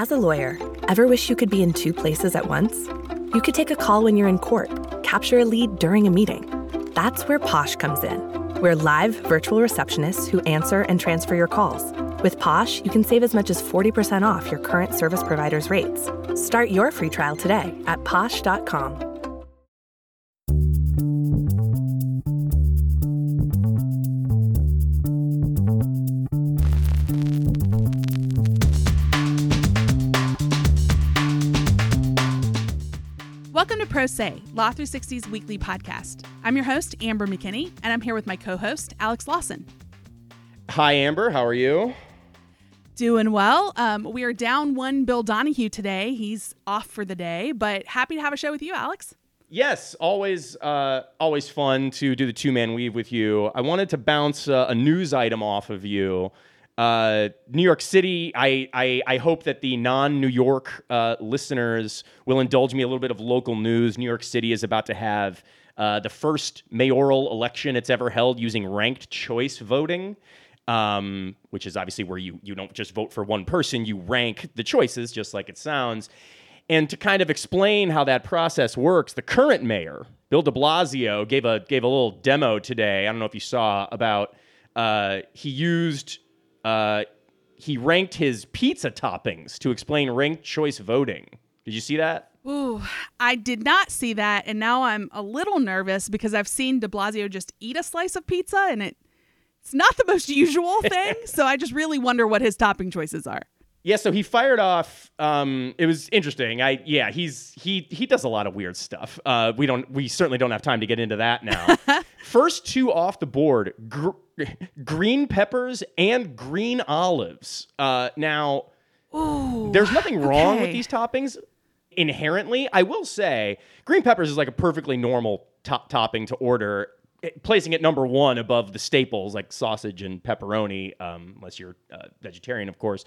As a lawyer, ever wish you could be in two places at once? You could take a call when you're in court, capture a lead during a meeting. That's where Posh comes in. We're live virtual receptionists who answer and transfer your calls. With Posh, you can save as much as 40% off your current service provider's rates. Start your free trial today at posh.com. Pro Se, Law 360's weekly podcast. I'm your host, Amber McKinney, and I'm here with my co host, Alex Lawson. Hi, Amber. How are you? Doing well. Um, we are down one Bill Donahue today. He's off for the day, but happy to have a show with you, Alex. Yes, always, uh, always fun to do the two man weave with you. I wanted to bounce uh, a news item off of you. Uh, New York City. I, I, I hope that the non New York uh, listeners will indulge me a little bit of local news. New York City is about to have uh, the first mayoral election it's ever held using ranked choice voting. Um, which is obviously where you you don't just vote for one person, you rank the choices, just like it sounds. And to kind of explain how that process works, the current mayor, Bill De Blasio, gave a gave a little demo today. I don't know if you saw about uh, he used uh, he ranked his pizza toppings to explain ranked choice voting. Did you see that? Ooh, I did not see that, and now I'm a little nervous because I've seen De Blasio just eat a slice of pizza, and it it's not the most usual thing. so I just really wonder what his topping choices are. Yeah, so he fired off. Um, it was interesting. I yeah, he's he he does a lot of weird stuff. Uh, we don't we certainly don't have time to get into that now. First two off the board: gr- green peppers and green olives. Uh, now, Ooh, there's nothing wrong with these toppings inherently. I will say, green peppers is like a perfectly normal top topping to order. It- placing it number one above the staples like sausage and pepperoni, um, unless you're uh, vegetarian, of course,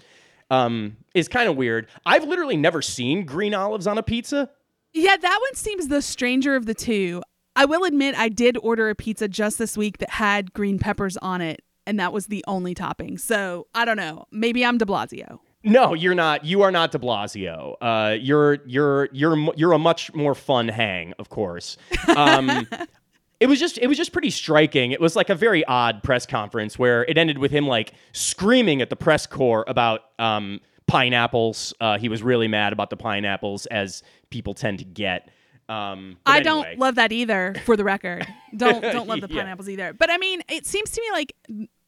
um, is kind of weird. I've literally never seen green olives on a pizza. Yeah, that one seems the stranger of the two. I will admit I did order a pizza just this week that had green peppers on it, and that was the only topping. So I don't know. Maybe I'm De Blasio. No, you're not. You are not De Blasio. Uh, you're you're you're you're a much more fun hang, of course. Um, it was just it was just pretty striking. It was like a very odd press conference where it ended with him like screaming at the press corps about um, pineapples. Uh, he was really mad about the pineapples, as people tend to get. Um, I anyway. don't love that either, for the record. Don't don't love the Yeah. pineapples either. But I mean, it seems to me like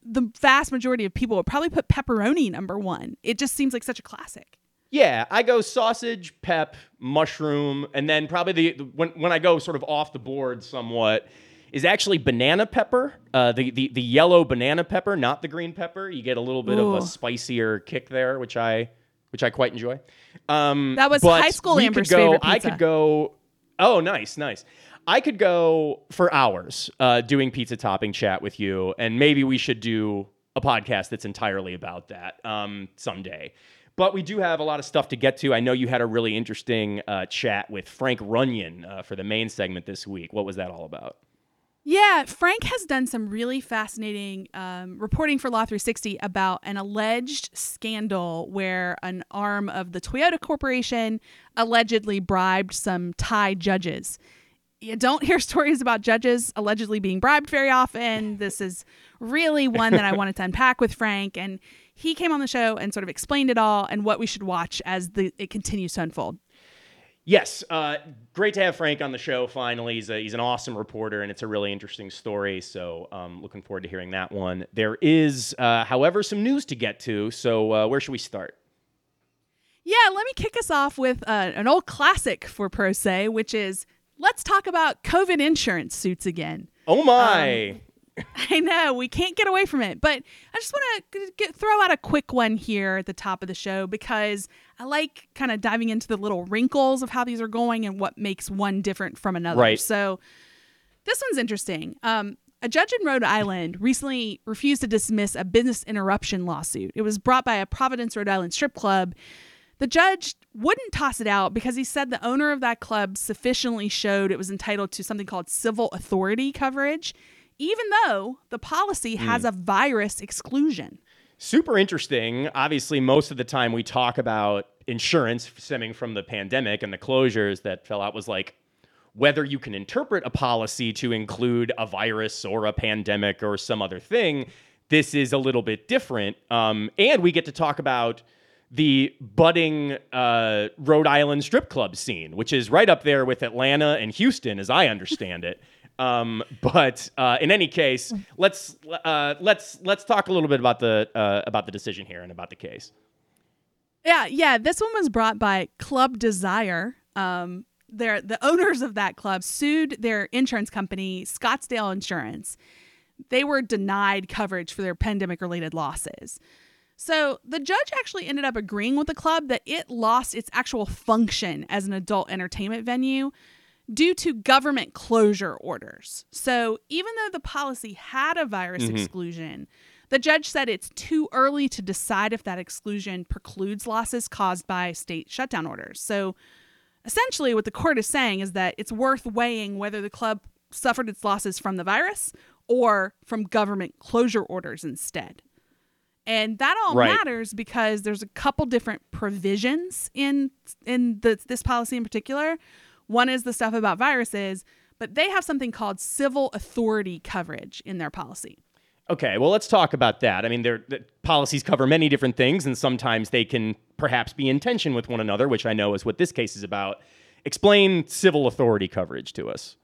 the vast majority of people would probably put pepperoni number one. It just seems like such a classic. Yeah, I go sausage, pep, mushroom, and then probably the, the when when I go sort of off the board somewhat is actually banana pepper, uh, the, the the yellow banana pepper, not the green pepper. You get a little bit of a spicier kick there, which I which I quite enjoy. Um, That was high school Amber's go, favorite I could go. Oh, nice, nice. I could go for hours uh, doing pizza topping chat with you, and maybe we should do a podcast that's entirely about that um, someday. But we do have a lot of stuff to get to. I know you had a really interesting uh, chat with Frank Runyeon uh, for the main segment this week. What was that all about? Yeah, Frank has done some really fascinating um, reporting for Law 360 about an alleged scandal where an arm of the Toyota Corporation allegedly bribed some Thai judges. You don't hear stories about judges allegedly being bribed very often. This is really one that I wanted to unpack with Frank, and he came on the show and sort of explained it all and what we should watch as the it continues to unfold. Yes, uh, great to have Frank on the show. Finally, he's a, he's an awesome reporter, and it's a really interesting story. So, um, looking forward to hearing that one. There is, uh, however, some news to get to. So, uh, where should we start? Yeah, let me kick us off with uh, an old classic for Pro Se, which is let's talk about COVID insurance suits again. Oh my! I know we can't get away from it, but I just want to get, throw out a quick one here at the top of the show because I like kind of diving into the little wrinkles of how these are going and what makes one different from another. Right. So this one's interesting. Um, a judge in Rhode Island recently refused to dismiss a business interruption lawsuit. It was brought by a Providence, Rhode Island strip club. The judge wouldn't toss it out because he said the owner of that club sufficiently showed it was entitled to something called civil authority coverage, even though the policy has Hmm. a virus exclusion. Super interesting. Obviously, most of the time we talk about insurance stemming from the pandemic and the closures that fell out was like whether you can interpret a policy to include a virus or a pandemic or some other thing. This is a little bit different. Um, and we get to talk about the budding uh, Rhode Island strip club scene, which is right up there with Atlanta and Houston, as I understand it. Um, but uh, in any case, let's uh, let's let's talk a little bit about the uh, about the decision here and about the case. Yeah, yeah. This one was brought by Club Desire. Um, the owners of that club sued their insurance company, Scottsdale Insurance. They were denied coverage for their pandemic related losses. So the judge actually ended up agreeing with the club that it lost its actual function as an adult entertainment venue due to government closure orders. So even though the policy had a virus Mhm. exclusion, the judge said it's too early to decide if that exclusion precludes losses caused by state shutdown orders. So essentially, what the court is saying is that it's worth weighing whether the club suffered its losses from the virus or from government closure orders instead. And that all Right. matters because there's a couple different provisions in in the, this policy in particular. One is the stuff about viruses, but they have something called civil authority coverage in their policy. Okay, well, let's talk about that. I mean, their the policies cover many different things, and sometimes they can perhaps be in tension with one another, which I know is what this case is about. Explain civil authority coverage to us.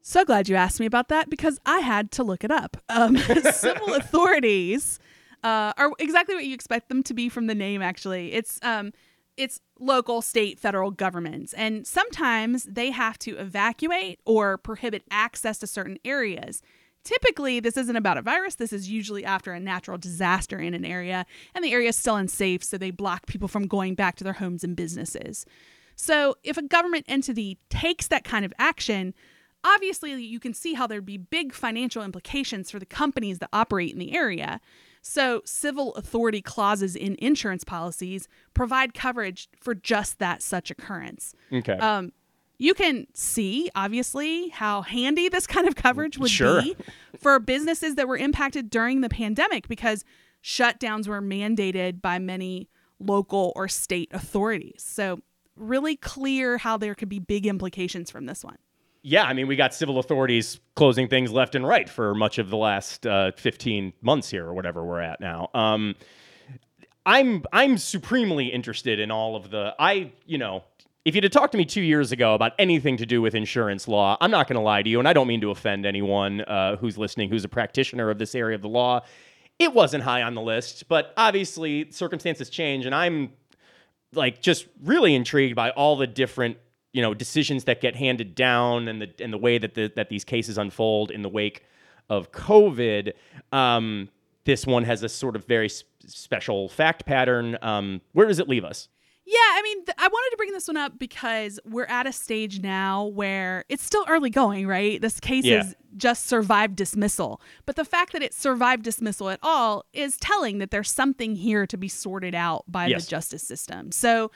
So glad you asked me about that because I had to look it up. Um, civil authorities uh, are exactly what you expect them to be from the name. Actually, it's um, it's local, state, federal governments, and sometimes they have to evacuate or prohibit access to certain areas. Typically, this isn't about a virus. This is usually after a natural disaster in an area, and the area is still unsafe, so they block people from going back to their homes and businesses. So, if a government entity takes that kind of action, obviously you can see how there'd be big financial implications for the companies that operate in the area. So, civil authority clauses in insurance policies provide coverage for just that such occurrence. Okay. Um, you can see, obviously, how handy this kind of coverage would Sure. be for businesses that were impacted during the pandemic because shutdowns were mandated by many local or state authorities. So, really clear how there could be big implications from this one. Yeah, I mean, we got civil authorities closing things left and right for much of the last uh, 15 months here, or whatever we're at now. Um, I'm I'm supremely interested in all of the I you know if you'd have talked to me two years ago about anything to do with insurance law, I'm not going to lie to you, and I don't mean to offend anyone uh, who's listening who's a practitioner of this area of the law. It wasn't high on the list, but obviously circumstances change, and I'm like just really intrigued by all the different you know decisions that get handed down and the and the way that the, that these cases unfold in the wake of COVID. Um, this one has a sort of very s- special fact pattern. Um, where does it leave us? Yeah, I mean, th- I wanted to bring this one up because we're at a stage now where it's still early going, right? This case Yeah. has just survived dismissal. But the fact that it survived dismissal at all is telling that there's something here to be sorted out by Yes. the justice system. So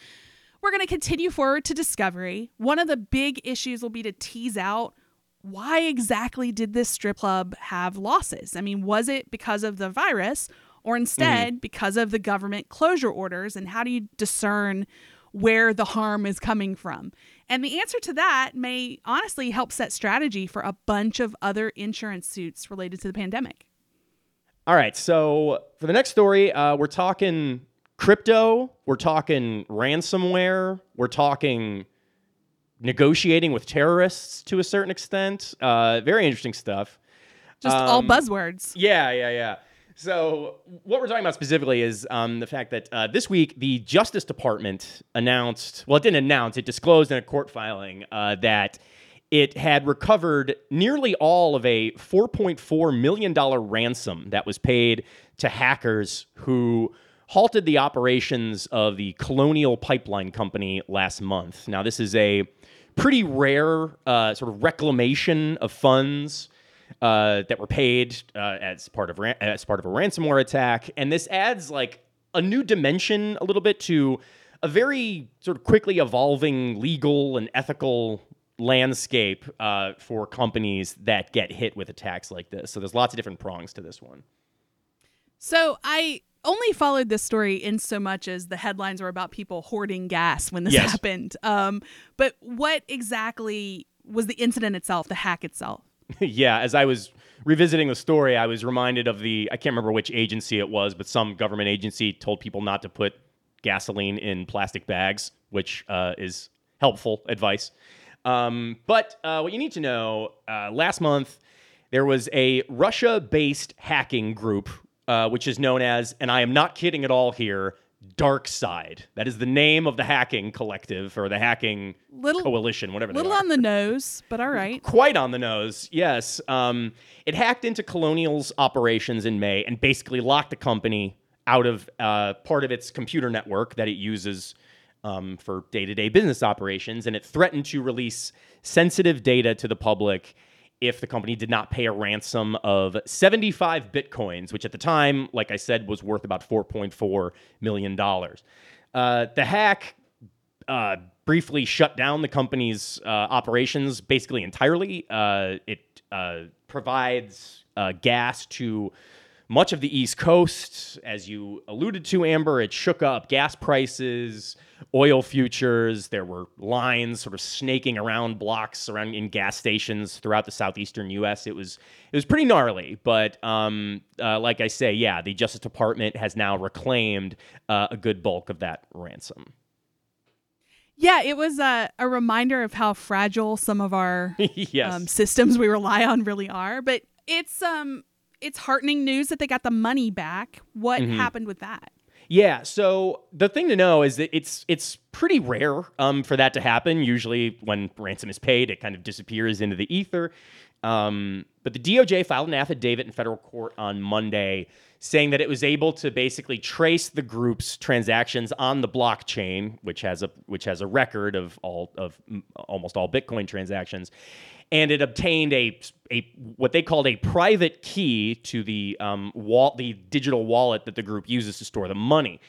we're going to continue forward to discovery. One of the big issues will be to tease out why exactly did this strip club have losses? I mean, was it because of the virus or instead because of the government closure orders? And how do you discern where the harm is coming from? And the answer to that may honestly help set strategy for a bunch of other insurance suits related to the pandemic. All right, so for the next story, uh, we're talking crypto, we're talking ransomware, we're talking negotiating with terrorists to a certain extent. Uh, very interesting stuff. Just all Um, buzzwords. Yeah, yeah, yeah. So, what we're talking about specifically is um, the fact that uh, this week the Justice Department announced well, it didn't announce, it disclosed in a court filing uh, that it had recovered nearly all of a $4.4 million ransom that was paid to hackers who halted the operations of the Colonial Pipeline Company last month. Now, this is a pretty rare uh, sort of reclamation of funds uh, that were paid uh, as part of as part of a ransomware attack, and this adds like a new dimension a little bit to a very sort of quickly evolving legal and ethical landscape uh, for companies that get hit with attacks like this. So there's lots of different prongs to this one. So I only followed this story in so much as the headlines were about people hoarding gas when this Yes. happened. Um, but what exactly was the incident itself, the hack itself? yeah, as I was revisiting the story, I was reminded of the I can't remember which agency it was, but some government agency told people not to put gasoline in plastic bags, which uh, is helpful advice. Um, but uh, what you need to know uh, last month, there was a Russia based hacking group, uh, which is known as, and I am not kidding at all here, Dark Side. That is the name of the hacking collective or the hacking Little- coalition, whatever Little on the nose, but all right. quite on the nose. Yes, um, it hacked into Colonial's operations in May and basically locked the company out of uh, part of its computer network that it uses um, for day-to-day business operations, and it threatened to release sensitive data to the public if the company did not pay a ransom of 75 bitcoins, which at the time, like I said, was worth about 4.4 million dollars. Uh, the hack uh, briefly shut down the company's uh, operations basically entirely. Uh, it uh, provides uh, gas to much of the East Coast. As you alluded to, Amber, it shook up gas prices, oil futures. There were lines sort of snaking around blocks around in gas stations throughout the southeastern U.S. It was it was pretty gnarly, but um, uh, like I say, yeah, the Justice Department has now reclaimed uh, a good bulk of that ransom. Yeah, it was a, a reminder of how fragile some of our yes. um, systems we rely on really are. But it's um it's heartening news that they got the money back. What Mm-hmm. happened with that? Yeah. So the thing to know is that it's it's pretty rare um, for that to happen. Usually, when ransom is paid, it kind of disappears into the ether. Um, but the DOJ filed an affidavit in federal court on Monday saying that it was able to basically trace the group's transactions on the blockchain, which has a which has a record of all of almost all Bitcoin transactions, and it obtained a a what they called a private key to the um, wall the digital wallet that the group uses to store the money.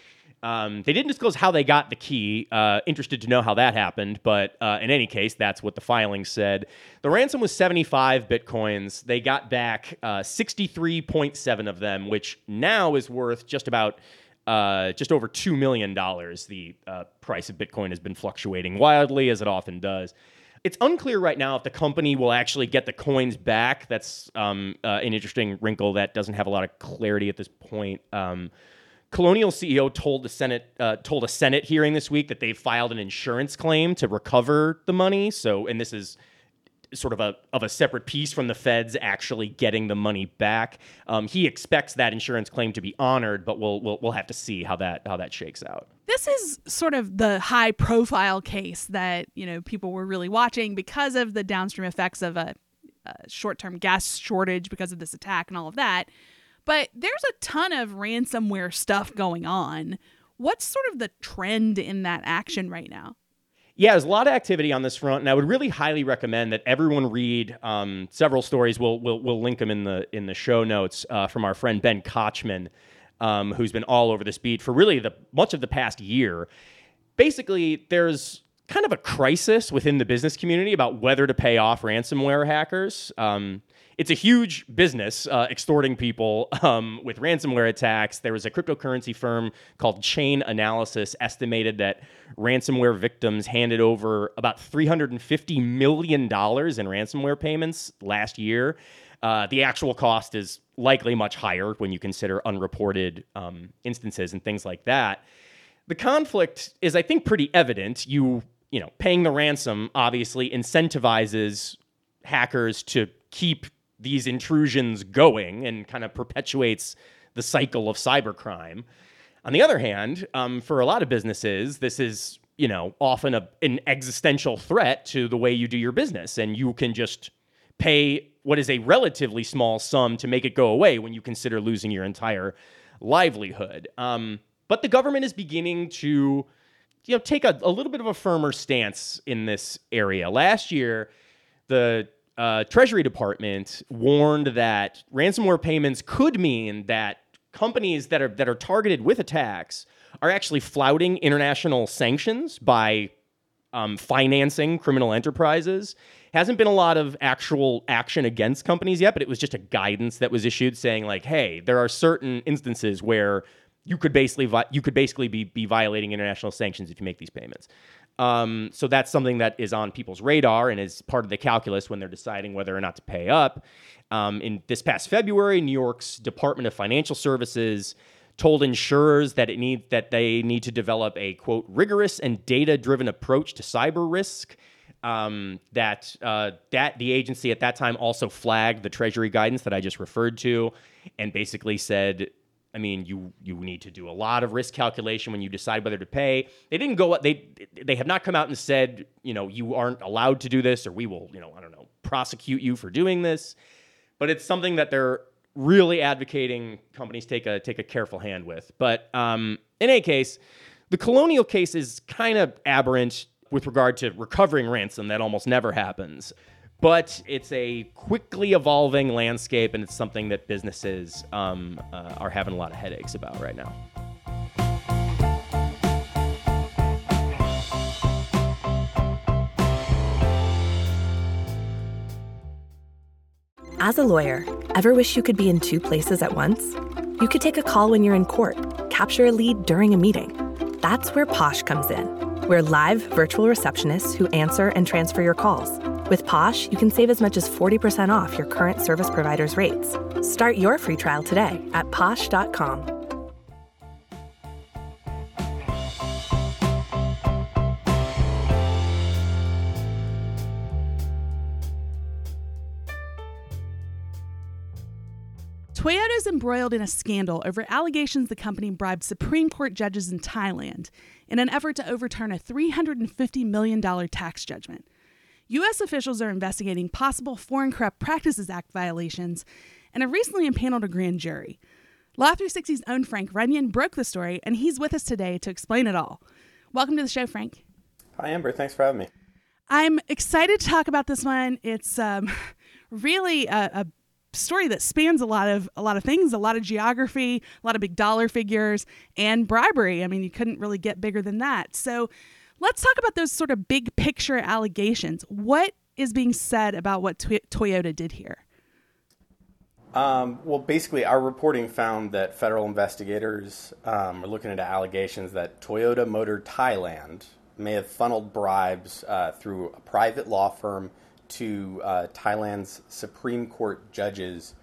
Um, they didn't disclose how they got the key. Uh, interested to know how that happened, but uh, in any case, that's what the filing said. The ransom was 75 bitcoins. They got back uh, 63.7 of them, which now is worth just about uh, just over two million dollars. The uh, price of Bitcoin has been fluctuating wildly, as it often does. It's unclear right now if the company will actually get the coins back. That's um, uh, an interesting wrinkle that doesn't have a lot of clarity at this point. Um, Colonial CEO told the Senate uh, told a Senate hearing this week that they filed an insurance claim to recover the money. So, and this is sort of a of a separate piece from the feds actually getting the money back. Um, he expects that insurance claim to be honored, but we'll, we'll we'll have to see how that how that shakes out. This is sort of the high profile case that, you know, people were really watching because of the downstream effects of a, a short term gas shortage because of this attack and all of that. But there's a ton of ransomware stuff going on. What's sort of the trend in that action right now? Yeah, there's a lot of activity on this front, and I would really highly recommend that everyone read um, several stories. We'll, we'll we'll link them in the in the show notes uh, from our friend Ben Kochman, um, who's been all over this beat for really the much of the past year. Basically, there's kind of a crisis within the business community about whether to pay off ransomware hackers. Um, it's a huge business uh, extorting people um, with ransomware attacks. There was a cryptocurrency firm called Chainalysis estimated that ransomware victims handed over about $350 million in ransomware payments last year. Uh, the actual cost is likely much higher when you consider unreported um, instances and things like that. The conflict is, I think, pretty evident. You, you know, paying the ransom obviously incentivizes hackers to keep these intrusions going and kind of perpetuates the cycle of cybercrime. On the other hand, um, for a lot of businesses, this is you know often a, an existential threat to the way you do your business, and you can just pay what is a relatively small sum to make it go away when you consider losing your entire livelihood. Um, but the government is beginning to you know take a, a little bit of a firmer stance in this area. Last year, the uh, Treasury Department warned that ransomware payments could mean that companies that are that are targeted with attacks are actually flouting international sanctions by um, financing criminal enterprises. Hasn't been a lot of actual action against companies yet, but it was just a guidance that was issued saying like, hey, there are certain instances where you could basically vi- you could basically be be violating international sanctions if you make these payments. Um, so that's something that is on people's radar and is part of the calculus when they're deciding whether or not to pay up. Um, in this past February, New York's Department of Financial Services told insurers that it need that they need to develop a quote rigorous and data driven approach to cyber risk. Um, that uh, that the agency at that time also flagged the Treasury guidance that I just referred to, and basically said I mean, you you need to do a lot of risk calculation when you decide whether to pay. They didn't go they they have not come out and said, you know, you aren't allowed to do this or we will, you know, I don't know, prosecute you for doing this. But it's something that they're really advocating companies take a take a careful hand with. But um, in any case, the colonial case is kind of aberrant with regard to recovering ransom. That almost never happens but it's a quickly evolving landscape, and it's something that businesses um, uh, are having a lot of headaches about right now. As a lawyer, ever wish you could be in two places at once? You could take a call when you're in court, capture a lead during a meeting. That's where Posh comes in. We're live virtual receptionists who answer and transfer your calls with Posh, you can save as much as 40% off your current service provider's rates. Start your free trial today at posh.com. Toyota is embroiled in a scandal over allegations the company bribed Supreme Court judges in Thailand in an effort to overturn a $350 million tax judgment. U.S. officials are investigating possible Foreign Corrupt Practices Act violations and have recently impaneled a grand jury. Law 360's own Frank Runyeon broke the story, and he's with us today to explain it all. Welcome to the show, Frank. Hi, Amber. Thanks for having me. I'm excited to talk about this one. It's um, really a, a story that spans a lot of a lot of things, a lot of geography, a lot of big dollar figures, and bribery. I mean, you couldn't really get bigger than that. So Let's talk about those sort of big picture allegations. What is being said about what to- Toyota did here? Um, well, basically, our reporting found that federal investigators um, are looking into allegations that Toyota Motor Thailand may have funneled bribes uh, through a private law firm to uh, Thailand's Supreme Court judges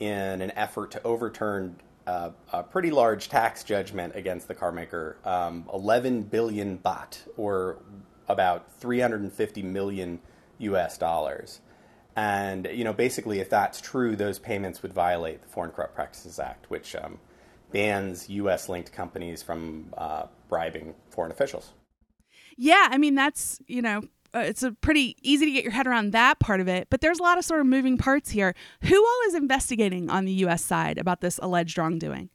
in an effort to overturn uh, a pretty large tax judgment against the carmaker, um, 11 billion baht, or about 350 million U.S. dollars. And you know, basically, if that's true, those payments would violate the Foreign Corrupt Practices Act, which um, bans U.S.-linked companies from uh, bribing foreign officials. Yeah, I mean that's you know uh, it's a pretty easy to get your head around that part of it. But there's a lot of sort of moving parts here. Who all is investigating on the U.S. side about this alleged wrongdoing?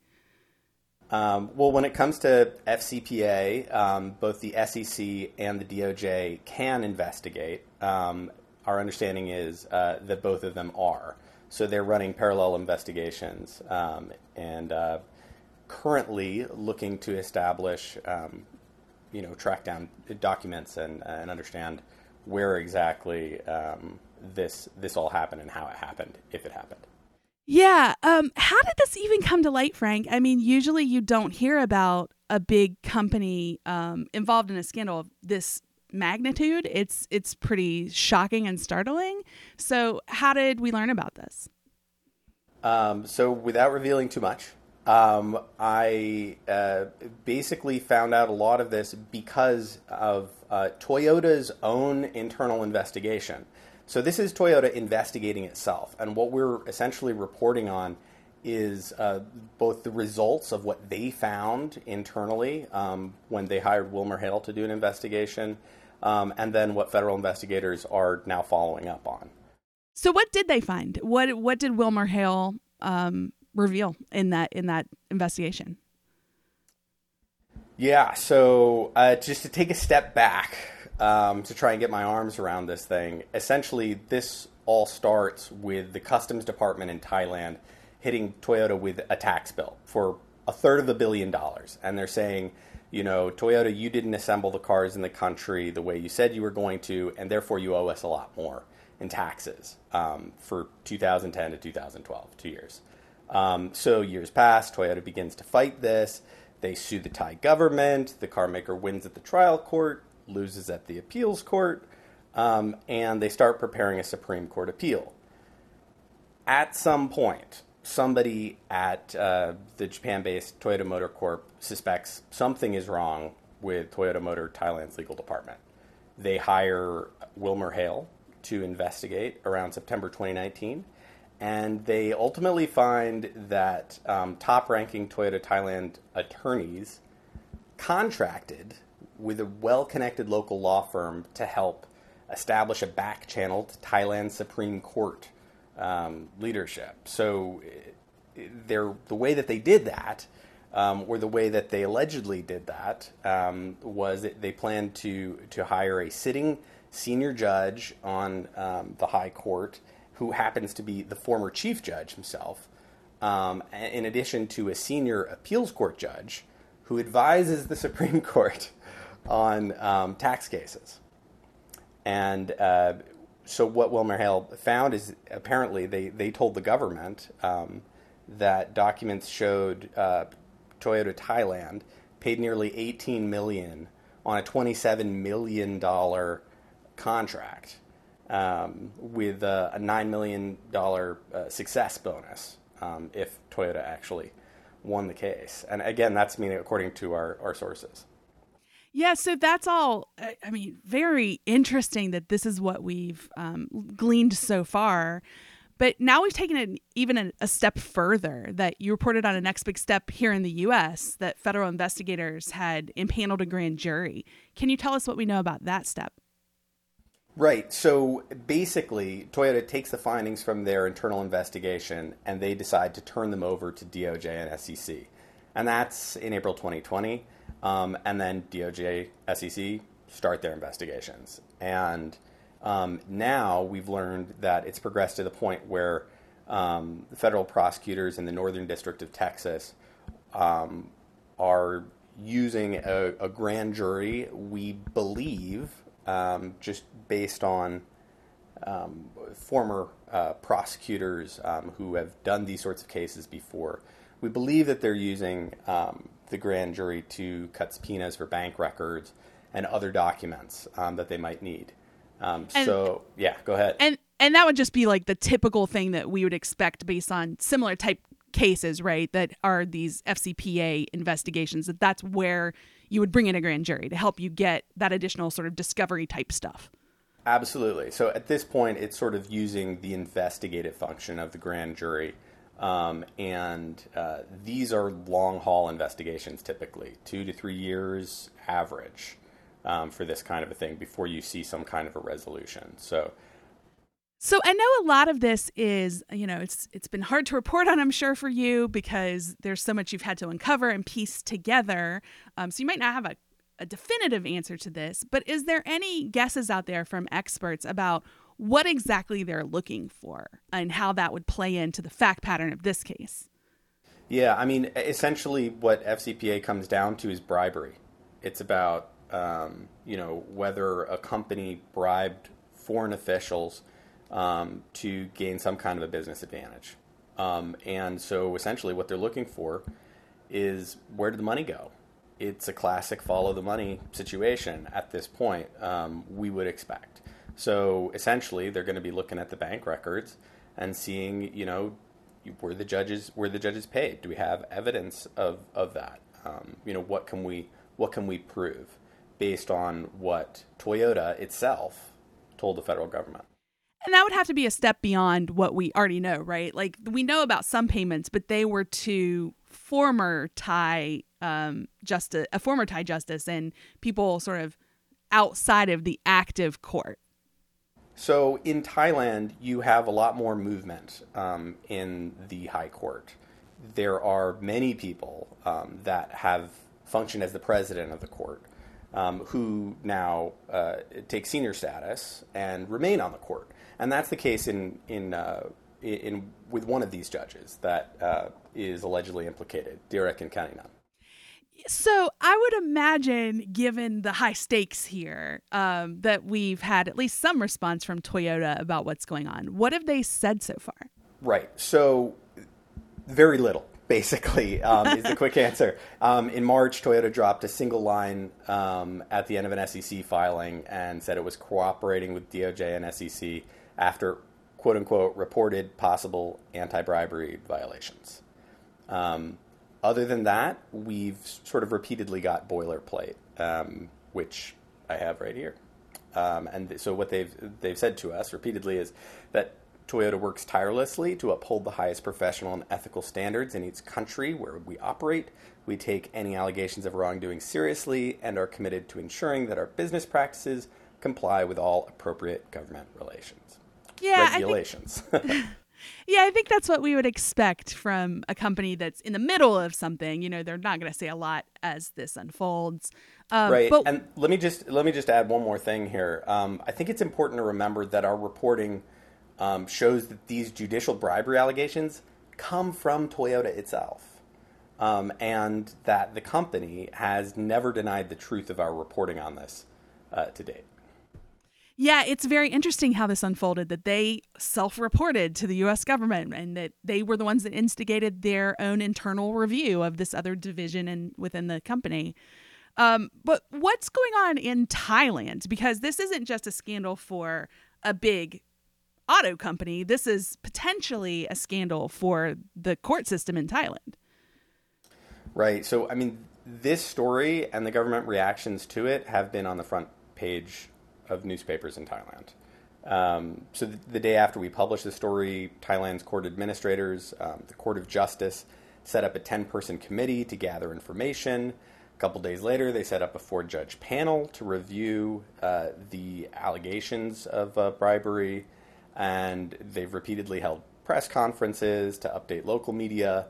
Um, well, when it comes to FCPA, um, both the SEC and the DOJ can investigate. Um, our understanding is uh, that both of them are. So they're running parallel investigations um, and uh, currently looking to establish um, you know track down documents and and understand where exactly um, this this all happened and how it happened, if it happened. Yeah. Um, how did this even come to light, Frank? I mean, usually you don't hear about a big company um, involved in a scandal of this magnitude. It's it's pretty shocking and startling. So, how did we learn about this? Um, so, without revealing too much, um, I uh, basically found out a lot of this because of uh, Toyota's own internal investigation. So, this is Toyota investigating itself. And what we're essentially reporting on is uh, both the results of what they found internally um, when they hired WilmerHale to do an investigation, um, and then what federal investigators are now following up on. So, what did they find? What what did WilmerHale um, reveal in that in that investigation? Yeah, so uh, just to take a step back um, to try and get my arms around this thing, essentially, this all starts with the Customs Department in Thailand hitting Toyota with a tax bill for a third of a billion dollars. And they're saying, you know, Toyota, you didn't assemble the cars in the country the way you said you were going to, and therefore you owe us a lot more in taxes um, for 2010 to 2012, two years. Um, so years pass, Toyota begins to fight this. They sue the Thai government. The car maker wins at the trial court, loses at the appeals court, um, and they start preparing a Supreme Court appeal. At some point, somebody at uh, the Japan based Toyota Motor Corp suspects something is wrong with Toyota Motor Thailand's legal department. They hire Wilmer Hale to investigate around September 2019 and they ultimately find that um, top ranking Toyota Thailand attorneys contracted with a well connected local law firm to help establish a back channel to Thailand's Supreme Court um, leadership. So, the way that they did that, um, or the way that they allegedly did that, um, was that they planned to, to hire a sitting senior judge on um, the High Court who happens to be the former chief judge himself, um, in addition to a senior appeals court judge who advises the Supreme Court on um, tax cases. And uh, so, what Wilmer Hale found is apparently they, they told the government um, that documents showed uh, Toyota Thailand paid nearly 18 million on a 27 million dollar contract um, with a, a $9 million uh, success bonus um, if Toyota actually won the case. And again, that's meaning according to our, our sources. Yeah, so that's all. I mean, very interesting that this is what we've um, gleaned so far. But now we've taken it even a, a, step further that you reported on a next big step here in the US that federal investigators had impaneled a grand jury. Can you tell us what we know about that step? Right. So basically, Toyota takes the findings from their internal investigation and they decide to turn them over to DOJ and SEC. And that's in April 2020. Um, and then DOJ, SEC start their investigations. And um, now we've learned that it's progressed to the point where um, the federal prosecutors in the Northern District of Texas um, are using a, a grand jury, we believe, um, just based on um, former uh, prosecutors um, who have done these sorts of cases before. We believe that they're using um, the grand jury to cut subpoenas for bank records and other documents um, that they might need. Um, so, yeah, go ahead. And and that would just be like the typical thing that we would expect based on similar type cases, right? That are these FCPA investigations. That that's where you would bring in a grand jury to help you get that additional sort of discovery type stuff. Absolutely. So at this point, it's sort of using the investigative function of the grand jury. Um, and uh, these are long haul investigations typically, two to three years average um, for this kind of a thing before you see some kind of a resolution. So so I know a lot of this is, you know, it's it's been hard to report on, I'm sure, for you because there's so much you've had to uncover and piece together. Um, so you might not have a, a definitive answer to this, but is there any guesses out there from experts about what exactly they're looking for and how that would play into the fact pattern of this case? Yeah, I mean, essentially, what FCPA comes down to is bribery. It's about, um, you know, whether a company bribed foreign officials um, to gain some kind of a business advantage. Um, and so essentially, what they're looking for is where did the money go? It's a classic follow the money situation at this point, um, we would expect. So essentially, they're going to be looking at the bank records and seeing, you know, were the judges were the judges paid? Do we have evidence of, of that? Um, you know, what can we what can we prove based on what Toyota itself told the federal government? And that would have to be a step beyond what we already know, right? Like we know about some payments, but they were to former Thai um, justice, a former Thai justice, and people sort of outside of the active court. So in Thailand, you have a lot more movement um, in the high court. There are many people um, that have functioned as the president of the court um, who now uh, take senior status and remain on the court and that's the case in in uh, in with one of these judges that uh, is allegedly implicated, Direk Ingkaninan. So I would imagine, given the high stakes here, um, that we've had at least some response from Toyota about what's going on. What have they said so far? Right. So very little, basically, um, is the quick answer. Um, in March, Toyota dropped a single line um, at the end of an SEC filing and said it was cooperating with DOJ and SEC after quote unquote reported possible anti bribery violations. Um, other than that, we've sort of repeatedly got boilerplate, um, which I have right here. Um, and so what they've they've said to us repeatedly is that Toyota works tirelessly to uphold the highest professional and ethical standards in each country where we operate. We take any allegations of wrongdoing seriously and are committed to ensuring that our business practices comply with all appropriate government relations. Yeah, regulations. I think, yeah, I think that's what we would expect from a company that's in the middle of something. You know, they're not going to say a lot as this unfolds. Um, right. But, and let me just let me just add one more thing here. Um, I think it's important to remember that our reporting um, shows that these judicial bribery allegations come from Toyota itself, um, and that the company has never denied the truth of our reporting on this uh, to date. Yeah, it's very interesting how this unfolded that they self reported to the US government and that they were the ones that instigated their own internal review of this other division and within the company. Um, but what's going on in Thailand? Because this isn't just a scandal for a big auto company, this is potentially a scandal for the court system in Thailand. Right. So, I mean, this story and the government reactions to it have been on the front page of newspapers in Thailand. Um, so the, the, day after we published the story, Thailand's court administrators, um, the Court of Justice, set up a 10 person committee to gather information. A couple days later, they set up a four judge panel to review uh, the allegations of uh, bribery, and they've repeatedly held press conferences to update local media.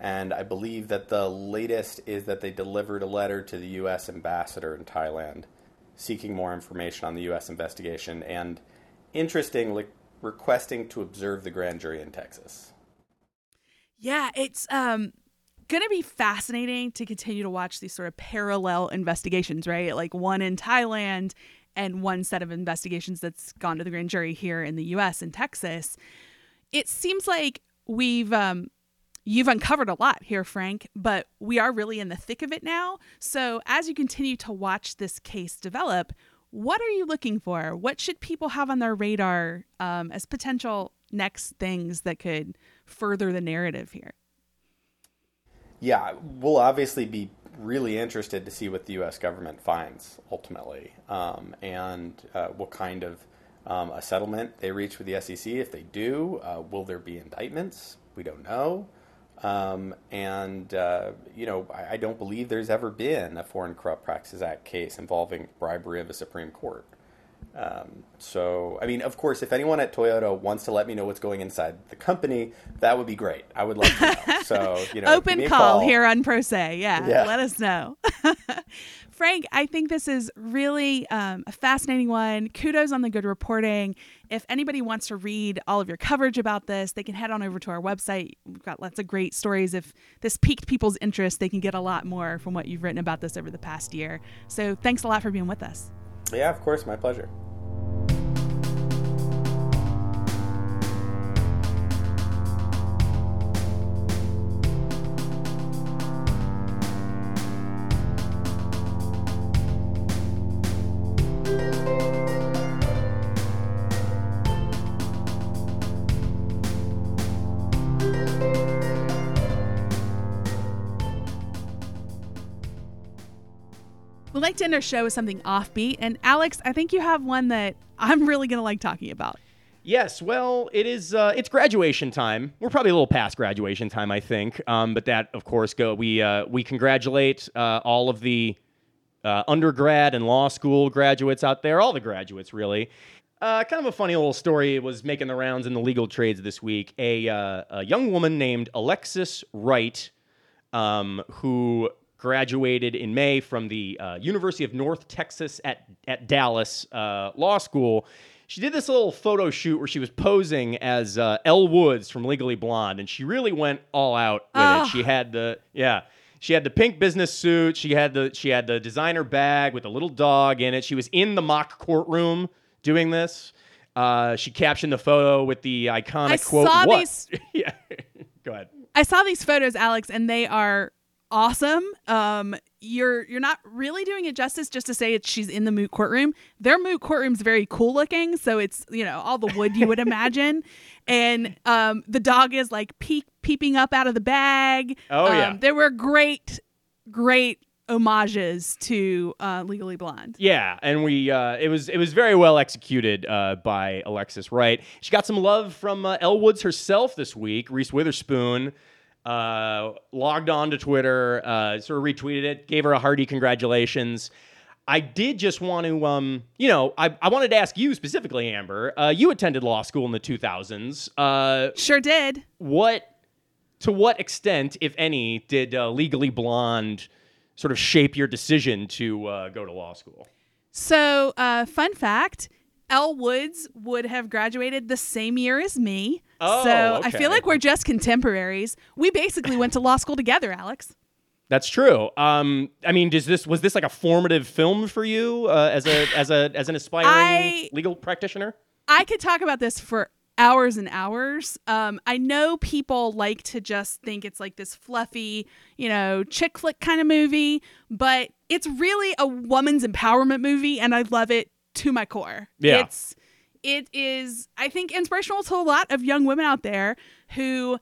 And I believe that the latest is that they delivered a letter to the U.S. ambassador in Thailand seeking more information on the U.S. investigation, and interestingly, requesting to observe the grand jury in Texas. Yeah, it's um, going to be fascinating to continue to watch these sort of parallel investigations, right? Like one in Thailand and one set of investigations that's gone to the grand jury here in the US in Texas. It seems like we've um, You've uncovered a lot here, Frank, but we are really in the thick of it now. So, as you continue to watch this case develop, what are you looking for? What should people have on their radar um, as potential next things that could further the narrative here? Yeah, we'll obviously be really interested to see what the U.S. government finds ultimately, um, and uh, what kind of um, a settlement they reach with the SEC. If they do, uh, will there be indictments? We don't know. Um, and, uh, you know, I, I, don't believe there's ever been a Foreign Corrupt Practices Act case involving bribery of a Supreme Court. Um, so, I mean, of course, if anyone at Toyota wants to let me know what's going inside the company, that would be great. I would love to know. So, you know, open call, call, here on Pro Se. Yeah, yeah. let us know. Frank, I think this is really um, a fascinating one. Kudos on the good reporting. If anybody wants to read all of your coverage about this, they can head on over to our website. We've got lots of great stories. If this piqued people's interest, they can get a lot more from what you've written about this over the past year. So thanks a lot for being with us. Yeah, of course. My pleasure. Our show with something offbeat. And Alex, I think you have one that I'm really going to like talking about. Yes, well, it is. Uh, it's graduation time. We're probably a little past graduation time, I think. Um, but that, of course, go. We uh, we congratulate uh, all of the uh, undergrad and law school graduates out there, all the graduates, really. Uh, kind of a funny little story was making the rounds in the legal trades this week. A, uh, a young woman named Alexis Wright, um, who graduated in May from the uh, University of North Texas at, at Dallas uh, Law School. She did this little photo shoot where she was posing as uh, Elle Woods from Legally Blonde, and she really went all out with oh. it. She had the yeah, she had the pink business suit. She had the she had the designer bag with a little dog in it. She was in the mock courtroom doing this. Uh, she captioned the photo with the iconic I quote. Saw what? These... yeah, go ahead. I saw these photos, Alex, and they are awesome. Um, you're you're not really doing it justice just to say it's she's in the moot courtroom. Their moot courtroom's very cool looking, so it's you know all the wood you would imagine, and um, the dog is like peek peeping up out of the bag. Oh, um, yeah. there were great, great homages to uh, Legally Blonde. Yeah, and we uh, it was it was very well executed uh, by Alexis Wright. She got some love from uh, Elle Woods herself this week. Reese Witherspoon uh, logged on to Twitter, uh, sort of retweeted it, gave her a hearty congratulations. I did just want to, um, you know, I, I wanted to ask you specifically, Amber. Uh, you attended law school in the 2000s. Uh, Sure did. what, to what extent, if any, did uh, Legally Blonde sort of shape your decision to uh, go to law school? So, uh, fun fact Elle Woods would have graduated the same year as me. Oh, so, I feel like we're just contemporaries. We basically went to law school together, Alex. That's true. Um, I mean, does this was this like a formative film for you uh, as a as a as an aspiring I- legal practitioner? I could talk about this for hours and hours. Um, I know people like to just think it's like this fluffy, you know, chick flick kind of movie, but it's really a woman's empowerment movie, and I love it to my core. Yeah. It's it is I think inspirational to a lot of young women out there who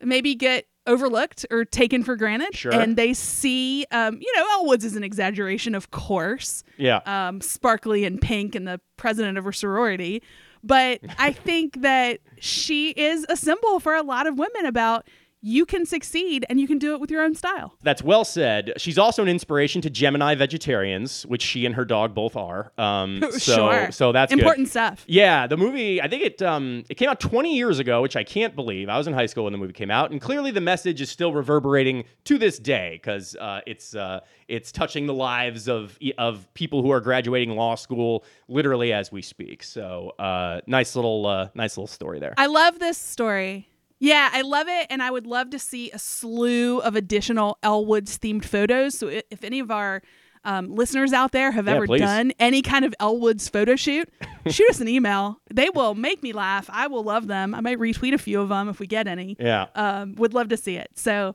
maybe get overlooked or taken for granted Sure. and they see um, you know Elle Woods is an exaggeration of course Yeah. um, sparkly and pink and the president of her sorority. But I think that she is a symbol for a lot of women about you can succeed and you can do it with your own style. That's well said. She's also an inspiration to Gemini vegetarians, which she and her dog both are. Um, so, sure. so that's good. important stuff. Yeah, the movie. I think it um it came out 20 years ago, which I can't believe. I was in high school when the movie came out, and clearly the message is still reverberating to this day because uh, it's uh, it's touching the lives of of people who are graduating law school literally as we speak. So uh, nice little uh, nice little story there. I love this story. Yeah, I love it, and I would love to see a slew of additional Elle Woods themed photos. So, if any of our um, listeners out there have Yeah, ever please. done any kind of Elle Woods photo shoot, shoot us an email. They will make me laugh. I will love them. I might retweet a few of them if we get any. yeah. Um, would love to see it. So,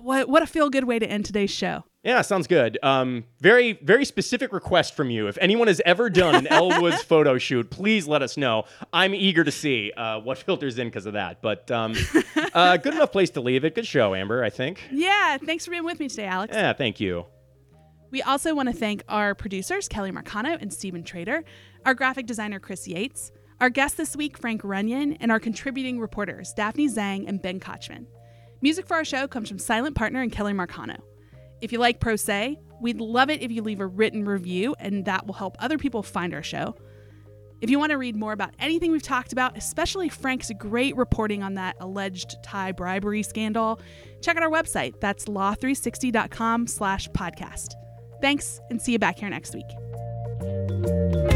what what a feel good way to end today's show. Yeah, sounds good. Um, very, very specific request from you. If anyone has ever done an Elle Woods photo shoot, please let us know. I'm eager to see uh, what filters in because of that. But um, uh, good enough place to leave it. Good show, Amber. I think. Yeah, thanks for being with me today, Alex. Yeah, thank you. We also want to thank our producers, Kelly Marcano and Stephen Trader, our graphic designer, Chris Yates, our guest this week, Frank Runyeon, and our contributing reporters, Daphne Zhang and Ben Kochman. Music for our show comes from Silent Partner and Kelly Marcano. If you like Pro Se, we'd love it if you leave a written review, and that will help other people find our show. If you want to read more about anything we've talked about, especially Frank's great reporting on that alleged Thai bribery scandal, check out our website. That's law360.com slash podcast. Thanks, and see you back here next week.